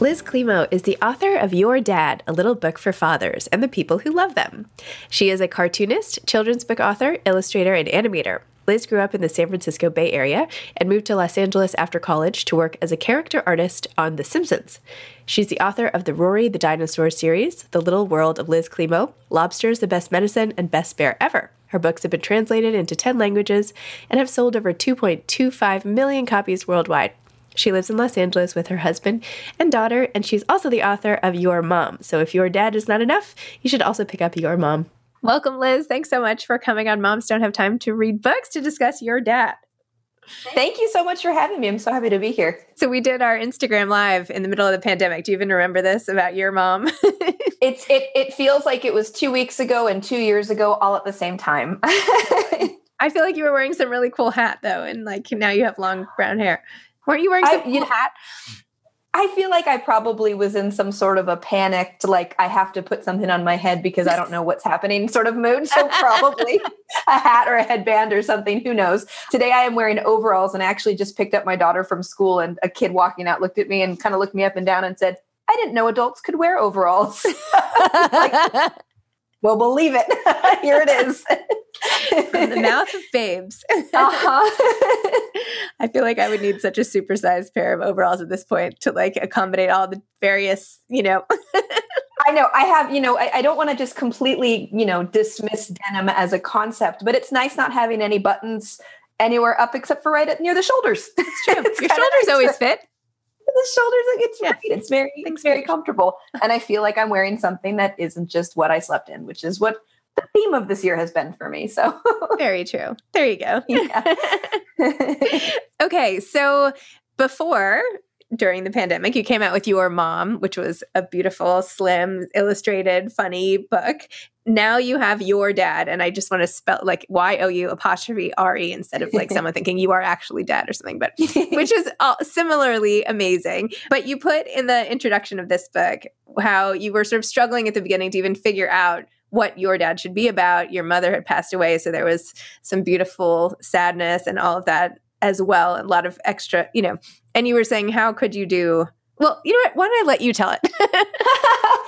Liz Climo is the author of You're Dad, a little book for fathers and the people who love them. She is a cartoonist, children's book author, illustrator, and animator. Liz grew up in the San Francisco Bay Area and moved to Los Angeles after college to work as a character artist on The Simpsons. She's the author of the Rory the Dinosaur series, The Little World of Liz Climo, Lobsters, the Best Medicine, and Best Bear Ever. Her books have been translated into 10 languages and have sold over 2.25 million copies worldwide. She lives in Los Angeles with her husband and daughter, and she's also the author of You're Mom. So if your dad is not enough, you should also pick up You're Mom. Welcome, Liz. Thanks so much for coming on Moms Don't Have Time to Read Books to discuss your dad. Thank you so much for having me. I'm so happy to be here. So we did our Instagram live in the middle of the pandemic. Do you even remember this about your mom? it's it it feels like it was 2 weeks ago and 2 years ago all at the same time. I feel like you were wearing some really cool hat though and like now you have long brown hair. Weren't you wearing some I, cool hat? I feel like I probably was in some sort of a panicked, like I have to put something on my head because I don't know what's happening sort of mood. So probably a hat or a headband or something. Who knows? Today I am wearing overalls and I actually just picked up my daughter from school and a kid walking out looked at me and kind of looked me up and down and said, I didn't know adults could wear overalls. like, well, believe it. Here it is. From the mouth of babes. uh-huh. I feel like I would need such a supersized pair of overalls at this point to like accommodate all the various, you know. I know. I have, you know, I, I don't want to just completely, you know, dismiss denim as a concept, but it's nice not having any buttons anywhere up except for right at near the shoulders. It's true. it's Your shoulders nice always fit the shoulders like it's yeah. right. It's very it's very comfortable. And I feel like I'm wearing something that isn't just what I slept in, which is what the theme of this year has been for me. So very true. There you go. Yeah. okay. So before during the pandemic. You came out with You're Mom, which was a beautiful, slim, illustrated, funny book. Now you have You're Dad, and I just want to spell like Y O U apostrophe R E instead of like someone thinking you are actually dad or something, but which is all similarly amazing. But you put in the introduction of this book how you were sort of struggling at the beginning to even figure out what your dad should be about. Your mother had passed away, so there was some beautiful sadness and all of that as well. A lot of extra, you know. And you were saying, how could you do? Well, you know what? Why don't I let you tell it?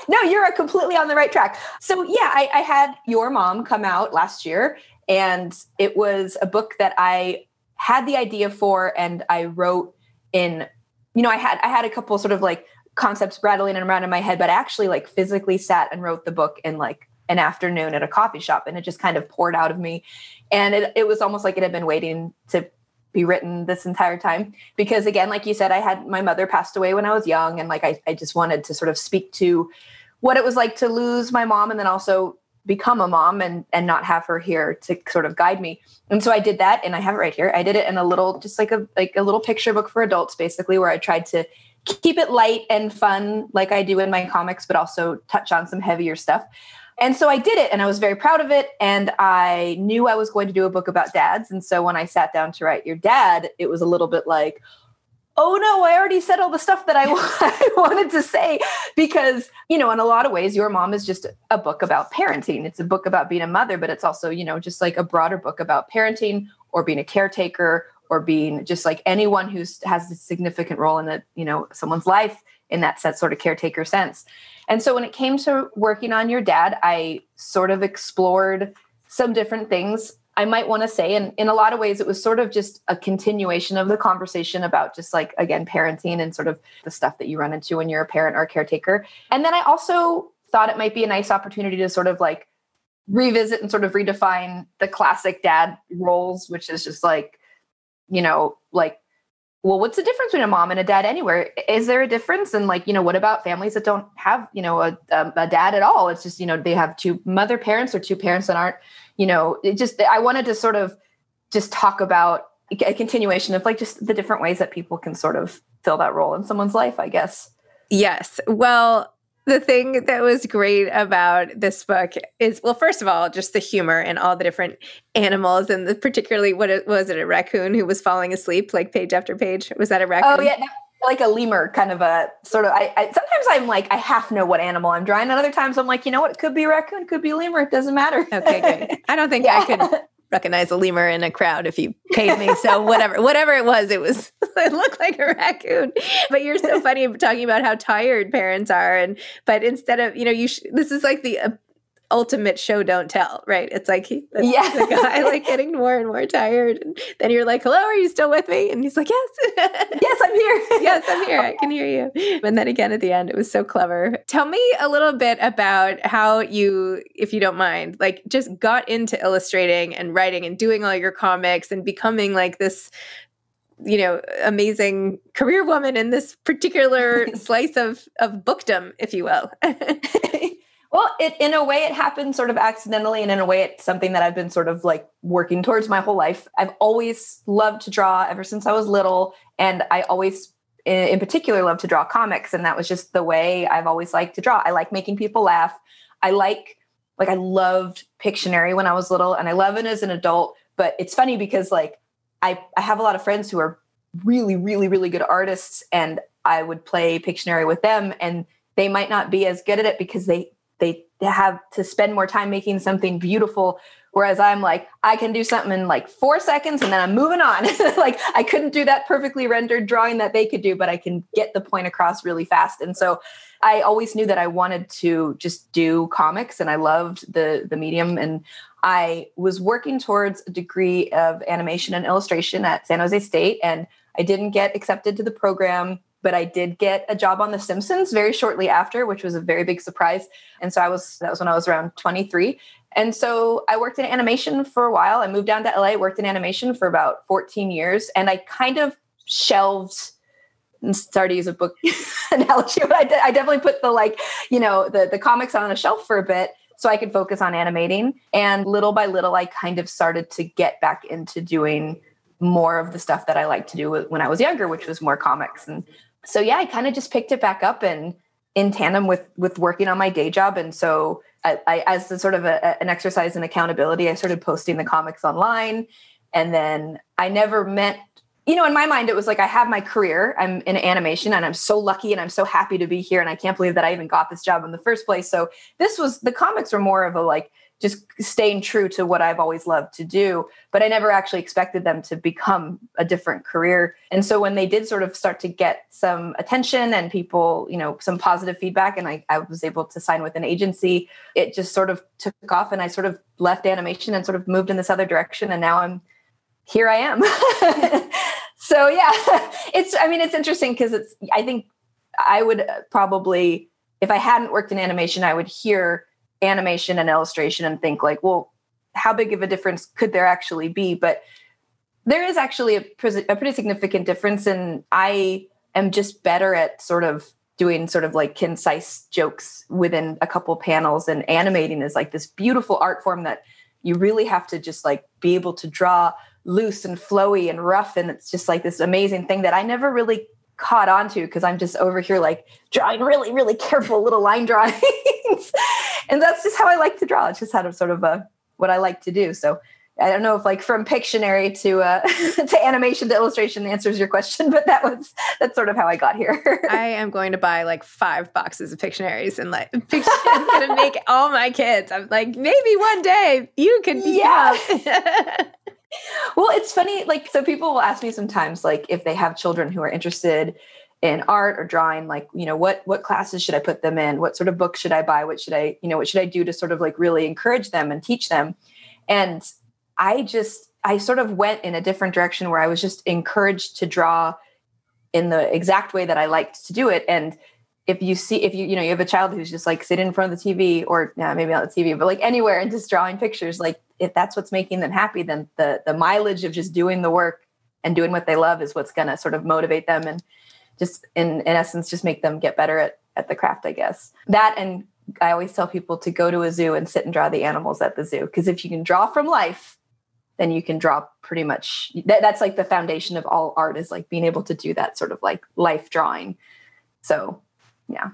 no, you're completely on the right track. So yeah, I, I had your mom come out last year, and it was a book that I had the idea for, and I wrote in. You know, I had I had a couple sort of like concepts rattling around in my head, but I actually like physically sat and wrote the book in like an afternoon at a coffee shop and it just kind of poured out of me. And it, it was almost like it had been waiting to be written this entire time. Because again, like you said, I had my mother passed away when I was young. And like I, I just wanted to sort of speak to what it was like to lose my mom and then also become a mom and and not have her here to sort of guide me. And so I did that and I have it right here. I did it in a little just like a like a little picture book for adults basically where I tried to keep it light and fun like I do in my comics but also touch on some heavier stuff. And so I did it and I was very proud of it. And I knew I was going to do a book about dads. And so when I sat down to write your dad, it was a little bit like, oh no, I already said all the stuff that I, I wanted to say. Because, you know, in a lot of ways, You're Mom is just a book about parenting. It's a book about being a mother, but it's also, you know, just like a broader book about parenting or being a caretaker or being just like anyone who has a significant role in the, you know, someone's life in that sort of caretaker sense. And so when it came to working on your dad, I sort of explored some different things I might want to say. And in a lot of ways, it was sort of just a continuation of the conversation about just like, again, parenting and sort of the stuff that you run into when you're a parent or a caretaker. And then I also thought it might be a nice opportunity to sort of like revisit and sort of redefine the classic dad roles, which is just like, you know, like well what's the difference between a mom and a dad anywhere? Is there a difference? And like you know what about families that don't have you know a, a, a, dad at all? It's just you know they have two mother parents or two parents that aren't you know it just i wanted to sort of just talk about a continuation of like just the different ways that people can sort of fill that role in someone's life i guess. Yes. Well the thing that was great about this book is well first of all just the humor and all the different animals and the, particularly what it, was it a raccoon who was falling asleep like page after page? Was that a raccoon? oh yeah like a lemur kind of a sort of I, I, sometimes i'm like i half know what animal i'm drawing and other times i'm like you know what? It could be raccoon could be lemur it doesn't matter. Okay good. I don't think yeah. i could recognize a lemur in a crowd if you paid me. So whatever, whatever it was, it was it looked like a raccoon. But you're so funny talking about how tired parents are, and but instead of you know you sh- this is like the uh, ultimate show don't tell, right? It's like the, yeah. the guy like getting more and more tired. And then you're like, hello, are you still with me? And he's like, yes. yes, I'm here. yes, I'm here. I can hear you. And then again at the end, it was so clever. Tell me a little bit about how you, if you don't mind, like just got into illustrating and writing and doing all your comics and becoming like this you know amazing career woman in this particular slice of of bookdom if you will well, it in a way it happened sort of accidentally, and in a way it's something that I've been sort of like working towards my whole life. I've always loved to draw ever since I was little, and I always in particular love to draw comics and that was just the way I've always liked to draw. I like making people laugh. I like like I loved Pictionary when I was little and I love it as an adult, but it's funny because like I I have a lot of friends who are really really really good artists and I would play Pictionary with them and they might not be as good at it because they they have to spend more time making something beautiful. Whereas i'm like i can do something in like four seconds and then i'm moving on. Like i couldn't do that perfectly rendered drawing that they could do but i can get the point across really fast. And so i always knew that i wanted to just do comics and i loved the the medium. And i was working towards a degree of animation and illustration at san jose state and i didn't get accepted to the program but I did get a job on The Simpsons very shortly after, which was a very big surprise. And so I was, that was when I was around 23. And so I worked in animation for a while. I moved down to LA, worked in animation for about 14 years. And I kind of shelved started to use a book analogy, but I, de- I definitely put the like, you know, the, the comics on a shelf for a bit so I could focus on animating. And little by little, I kind of started to get back into doing more of the stuff that I liked to do when I was younger, which was more comics. And so yeah, I kind of just picked it back up and in tandem with with working on my day job. And so I, I as a sort of a, an exercise in accountability, I started posting the comics online. And then I never meant you know, in my mind, it was like I have my career. I'm in animation and I'm so lucky and I'm so happy to be here. And I can't believe that I even got this job in the first place. So this was the comics were more of a like just staying true to what I've always loved to do. But I never actually expected them to become a different career. And so when they did sort of start to get some attention and people, you know, some positive feedback, and I, I was able to sign with an agency, it just sort of took off and I sort of left animation and sort of moved in this other direction. And now I'm here I am. so yeah, it's I mean it's interesting because it's I think I would uh, probably if I hadn't worked in animation, I would hear animation and illustration and think like, well, how big of a difference could there actually be? But there is actually a, a pretty significant difference, and I am just better at sort of doing sort of like concise jokes within a couple panels and animating is like this beautiful art form that you really have to just like be able to draw loose and flowy and rough and it's just like this amazing thing that i never really caught on to because i'm just over here like drawing really really careful little line drawings and that's just how i like to draw it's just out of sort of a what i like to do so I don't know if like from Pictionary to uh, to animation to illustration answers your question, but that was that's sort of how I got here. I am going to buy like five boxes of Pictionaries and like I'm gonna make all my kids. I'm like maybe one day you could be yeah. Well, it's funny. Like so, people will ask me sometimes like if they have children who are interested in art or drawing like you know what what classes should i put them in what sort of books should i buy what should i you know what should i do to sort of like really encourage them and teach them and I just I sort of went in a different direction where I was just encouraged to draw in the exact way that I liked to do it. And if you see if you you know you have a child who's just like sitting in front of the TV or yeah, maybe not the TV, but like anywhere and just drawing pictures, like if that's what's making them happy, then the the mileage of just doing the work and doing what they love is what's gonna sort of motivate them and just in in essence just make them get better at at the craft, I guess. That and I always tell people to go to a zoo and sit and draw the animals at the zoo because if you can draw from life, then you can draw pretty much that, that's like the foundation of all art is like being able to do that sort of like life drawing so yeah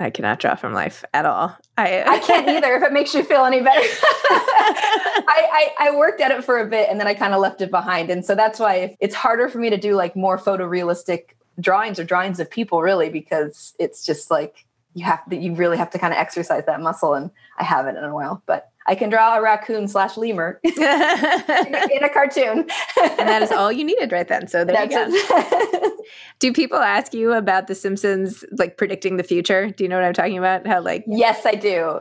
I cannot draw from life at all. I I can't either. If it makes you feel any better, I, I, I worked at it for a bit and then I kind of left it behind, and so that's why it's harder for me to do like more photorealistic drawings or drawings of people, really, because it's just like you have to you really have to kind of exercise that muscle, and I haven't in a while. But I can draw a raccoon slash lemur in, a, in, a, cartoon. and that is all you needed right then. So there That's you go. Do people ask you about The Simpsons, like predicting the future? Do you know what I'm talking about? How like Yes, I do.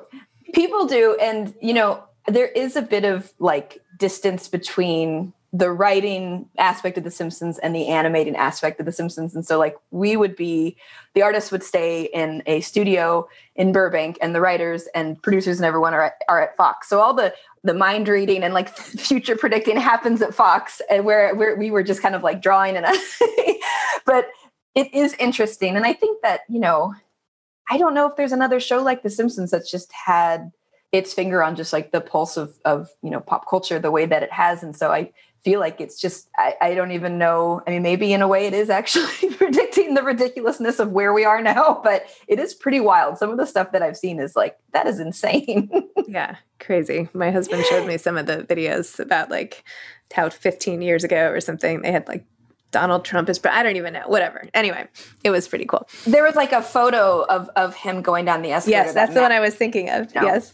People do, and you know, there is a bit of like distance between the writing aspect of the simpsons and the animating aspect of the simpsons. And so like we would be the artists would stay in a studio in burbank and the writers and producers and everyone are at, are at fox. So all the the mind reading and like future predicting happens at fox and where, where we were just kind of like drawing and but it is interesting. And i think that you know i don't know if there's another show like the simpsons that's just had its finger on just like the pulse of of you know pop culture the way that it has. And so i feel like it's just I, I, don't even know i mean maybe in a way it is actually predicting the ridiculousness of where we are now but it is pretty wild some of the stuff that i've seen is like that is insane yeah crazy my husband showed me some of the videos about like how 15 years ago or something they had like Donald Trump is, I don't even know, whatever. Anyway, it was pretty cool. There was like a photo of of him going down the escalator. Yes, that's that the one I was thinking of. No. Yes.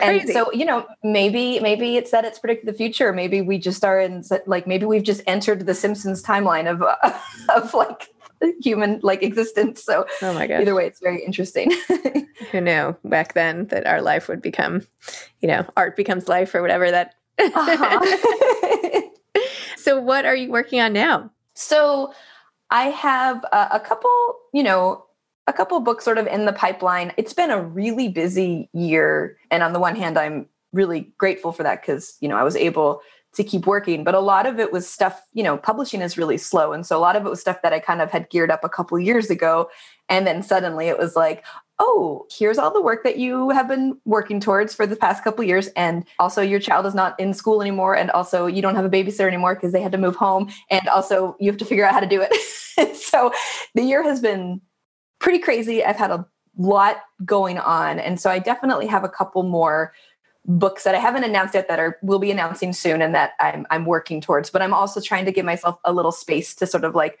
And so, you know, maybe maybe it's that it's predicted the future. Maybe we just are in like maybe we've just entered the Simpsons timeline of uh, of like human like existence. So Oh my god. either way, it's very interesting. Who knew back then that our life would become, you know, art becomes life or whatever that. Uh-huh. so, what are you working on now? So I have a, a couple, you know, a couple books sort of in the pipeline. It's been a really busy year. And on the one hand, I'm really grateful for that because, you know, I was able to keep working. But a lot of it was stuff, you know, publishing is really slow. And so a lot of it was stuff that I kind of had geared up a couple years ago. And then suddenly it was like, oh, here's all the work that you have been working towards for the past couple years. And also your child is not in school anymore. And also you don't have a babysitter anymore because they had to move home. And also you have to figure out how to do it. so the year has been pretty crazy. I've had a lot going on. And so I definitely have a couple more books that I haven't announced yet that are will be announcing soon and that I'm I'm working towards. But I'm also trying to give myself a little space to sort of like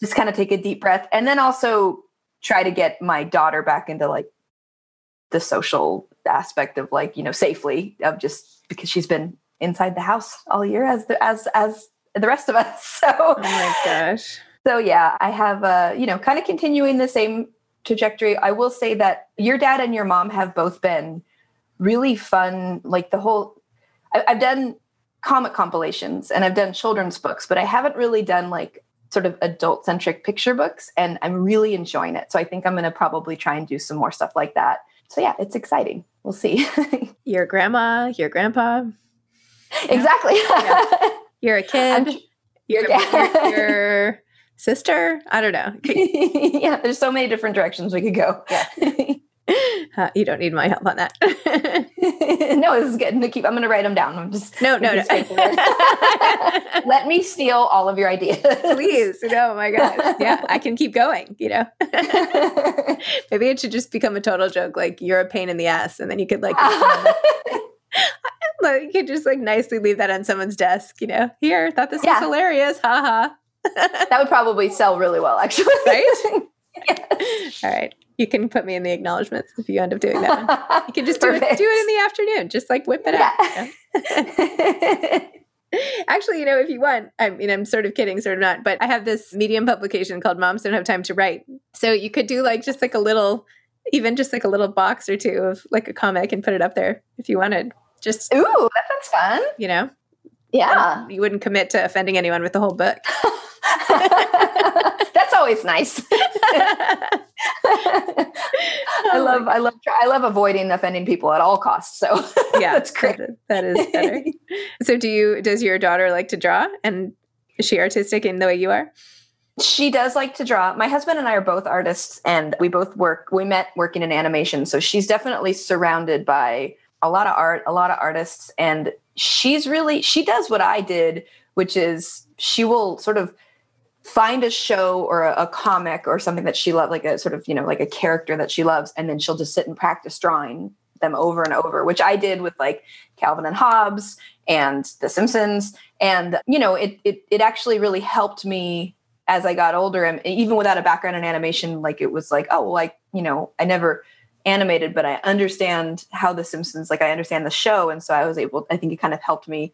just kind of take a deep breath and then also try to get my daughter back into like the social aspect of like, you know, safely of just because she's been inside the house all year as the as as the rest of us. So Oh my gosh. So yeah, I have uh, you know, kind of continuing the same trajectory. I will say that your dad and your mom have both been really fun. Like the whole, I, I've done comic compilations and I've done children's books, but I haven't really done like sort of adult centric picture books, and I'm really enjoying it. So I think I'm going to probably try and do some more stuff like that. So yeah, it's exciting. We'll see. Your grandma, your grandpa, exactly. you're a kid, tr- your, Yeah. Sister. I don't know. yeah, there's so many different directions we could go. Uh, you don't need my help on that. no, this is good. Nikki, I'm going to write them down. I'm just no, no, no. Nikki's taking it. Let me steal all of your ideas, Please. No, my God. Yeah, I can keep going, you know. Maybe it should just become a total joke. Like, you're a pain in the ass. And then you could, like, like, you could just, like, nicely leave that on someone's desk, you know. Here, thought this Yeah. was hilarious. Ha ha. That would probably sell really well, actually. Right? Yes. All right. You can put me in the acknowledgments if you end up doing that. You can just do it, do it in the afternoon. Just like whip it out. you know? Actually, you know, if you want, I mean, I'm sort of kidding, sort of not, but I have this medium publication called Moms Don't Have Time to Write. So you could do like just like a little, even just like a little box or two of like a comic and put it up there if you wanted. Just, Ooh, that sounds fun. you know, Yeah. you wouldn't commit to offending anyone with the whole book. That's always nice. I oh love, I love, I love avoiding offending people at all costs. So yeah, that's great. that is- that is better. so do you, does your daughter like to draw and is she artistic in the way you are? She does like to draw. My husband and I are both artists and we both work, we met working in animation. So she's definitely surrounded by a lot of art, a lot of artists. And she's really, she does what I did, which is she will sort of find a show or a, a comic or something that she loved, like a sort of, you know, like a character that she loves. And then she'll just sit and practice drawing them over and over, which I did with like Calvin and Hobbes and The Simpsons. And, you know, it, it, it actually really helped me as I got older, and even without a background in animation, like it was like, oh, well, like, you know, I never animated, but I understand how The Simpsons, like I understand the show. And so I was able, I think it kind of helped me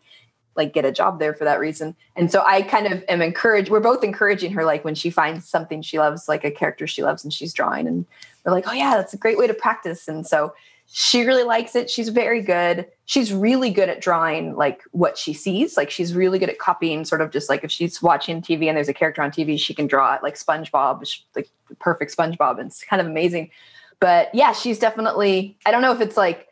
like get a job there for that reason. And so I kind of am encouraged, we're both encouraging her, like when she finds something she loves, like a character she loves and she's drawing. And we're like, oh yeah, that's a great way to practice. And so she really likes it. She's very good. She's really good at drawing like what she sees. Like she's really good at copying, sort of just like if she's watching TV and there's a character on TV, she can draw it like SpongeBob, like perfect SpongeBob. And it's kind of amazing. But yeah, she's definitely, I don't know if it's like,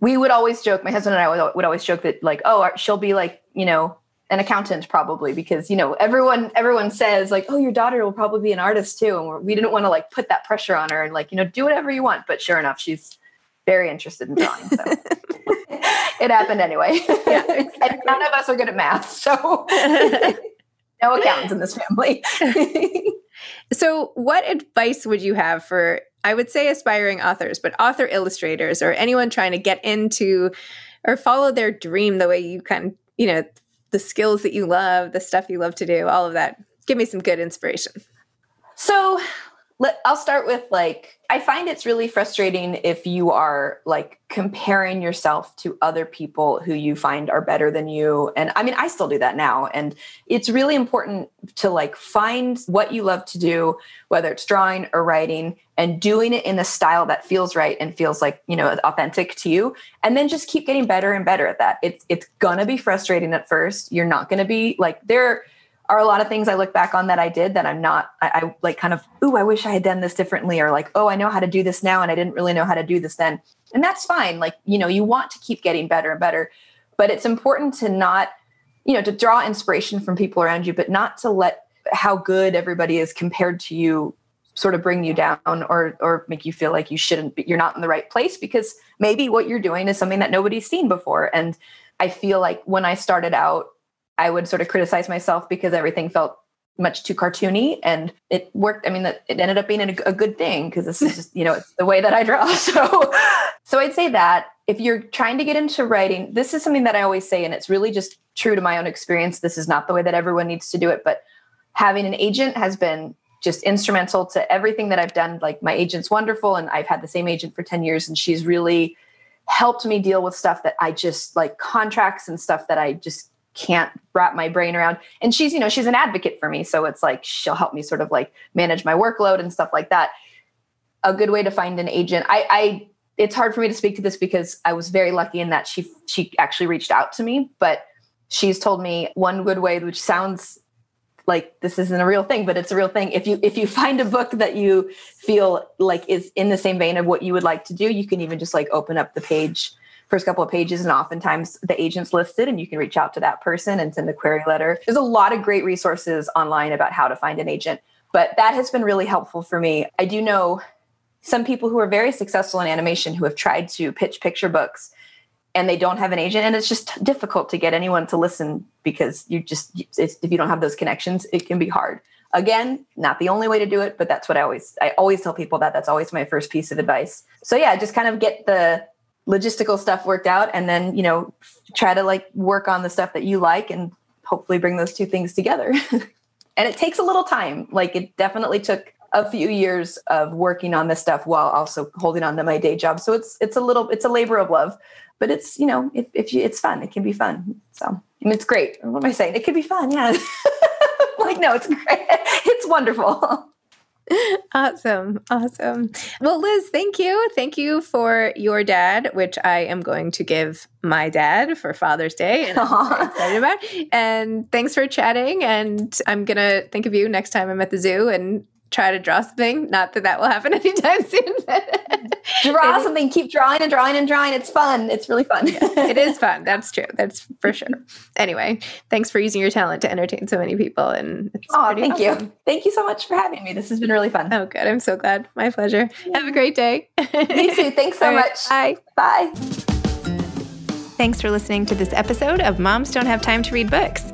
we would always joke, my husband and I would always joke that like, oh, she'll be like, you know, an accountant probably because you know everyone everyone says like oh your daughter will probably be an artist too and we didn't want to like put that pressure on her and like you know do whatever you want but sure enough she's very interested in drawing. So it happened anyway. Yeah, exactly. none of us are good at math. So no accountants in this family. so, what advice would you have for, I would say, aspiring authors, but author illustrators or anyone trying to get into or follow their dream the way you can, you know, the skills that you love, the stuff you love to do, all of that? Give me some good inspiration. So, let, I'll start with like I find it's really frustrating if you are like comparing yourself to other people who you find are better than you. And I mean I still do that now. And it's really important to like find what you love to do whether it's drawing or writing and doing it in a style that feels right and feels like you know authentic to you. And then just keep getting better and better at that. It's it's to be frustrating at first. You're not to be like there are a lot of things I look back on that I did that I'm not, I, I, like kind of, ooh, I wish I had done this differently, or like, oh, I know how to do this now and I didn't really know how to do this then. And that's fine. Like, you know, you want to keep getting better and better, but it's important to not, you know, to draw inspiration from people around you, but not to let how good everybody is compared to you sort of bring you down or or make you feel like you shouldn't be, you're not in the right place because maybe what you're doing is something that nobody's seen before and I feel like when I started out I would sort of criticize myself because everything felt much too cartoony and it worked. I mean it ended up being a, a good thing because this is just you know it's the way that i draw. So so i'd say that if you're trying to get into writing this is something that i always say and it's really just true to my own experience. This is not the way that everyone needs to do it but having an agent has been just instrumental to everything that i've done. Like my agent's wonderful and i've had the same agent for 10 years and she's really helped me deal with stuff that i just like contracts and stuff that i just can't wrap my brain around. And she's, you know, she's an advocate for me. So it's like she'll help me sort of like manage my workload and stuff like that. A good way to find an agent. I, I it's hard for me to speak to this because I was very lucky in that she she actually reached out to me, but she's told me one good way, which sounds like this isn't a real thing but it's a real thing if you if you find a book that you feel like is in the same vein of what you would like to do you can even just like open up the page first couple of pages and oftentimes the agent's listed and you can reach out to that person and send a query letter. There's a lot of great resources online about how to find an agent but that has been really helpful for me. I do know some people who are very successful in animation who have tried to pitch picture books and they don't have an agent and it's just difficult to get anyone to listen because you just if you don't have those connections it can be hard. Again not the only way to do it but that's what i always i always tell people that that's always my first piece of advice. So yeah just kind of get the logistical stuff worked out and then you know try to like work on the stuff that you like and hopefully bring those two things together. And it takes a little time. Like it definitely took a few years of working on this stuff while also holding on to my day job. So it's it's a little it's a labor of love but it's you know if, if you it's fun. It can be fun. So it's great. What am i saying? It could be fun yeah. Like no it's great. It's wonderful awesome. Awesome. Well, Liz, thank you. Thank you for your dad, which I am going to give my dad for Father's Day. And I'm excited about. And thanks for chatting. And I'm going to think of you next time I'm at the zoo and try to draw something. Not that that will happen anytime soon. draw something. Keep drawing and drawing and drawing. It's fun. It's really fun. yeah, it is fun. That's true. That's for sure. Anyway, thanks for using your talent to entertain so many people. And oh, thank awesome. you. Thank you so much for having me. This has been really fun. Oh, good. I'm so glad. My pleasure. Have a great day. you too. Thanks so much. Bye. Bye. Thanks for listening to this episode of Moms Don't Have Time to Read Books.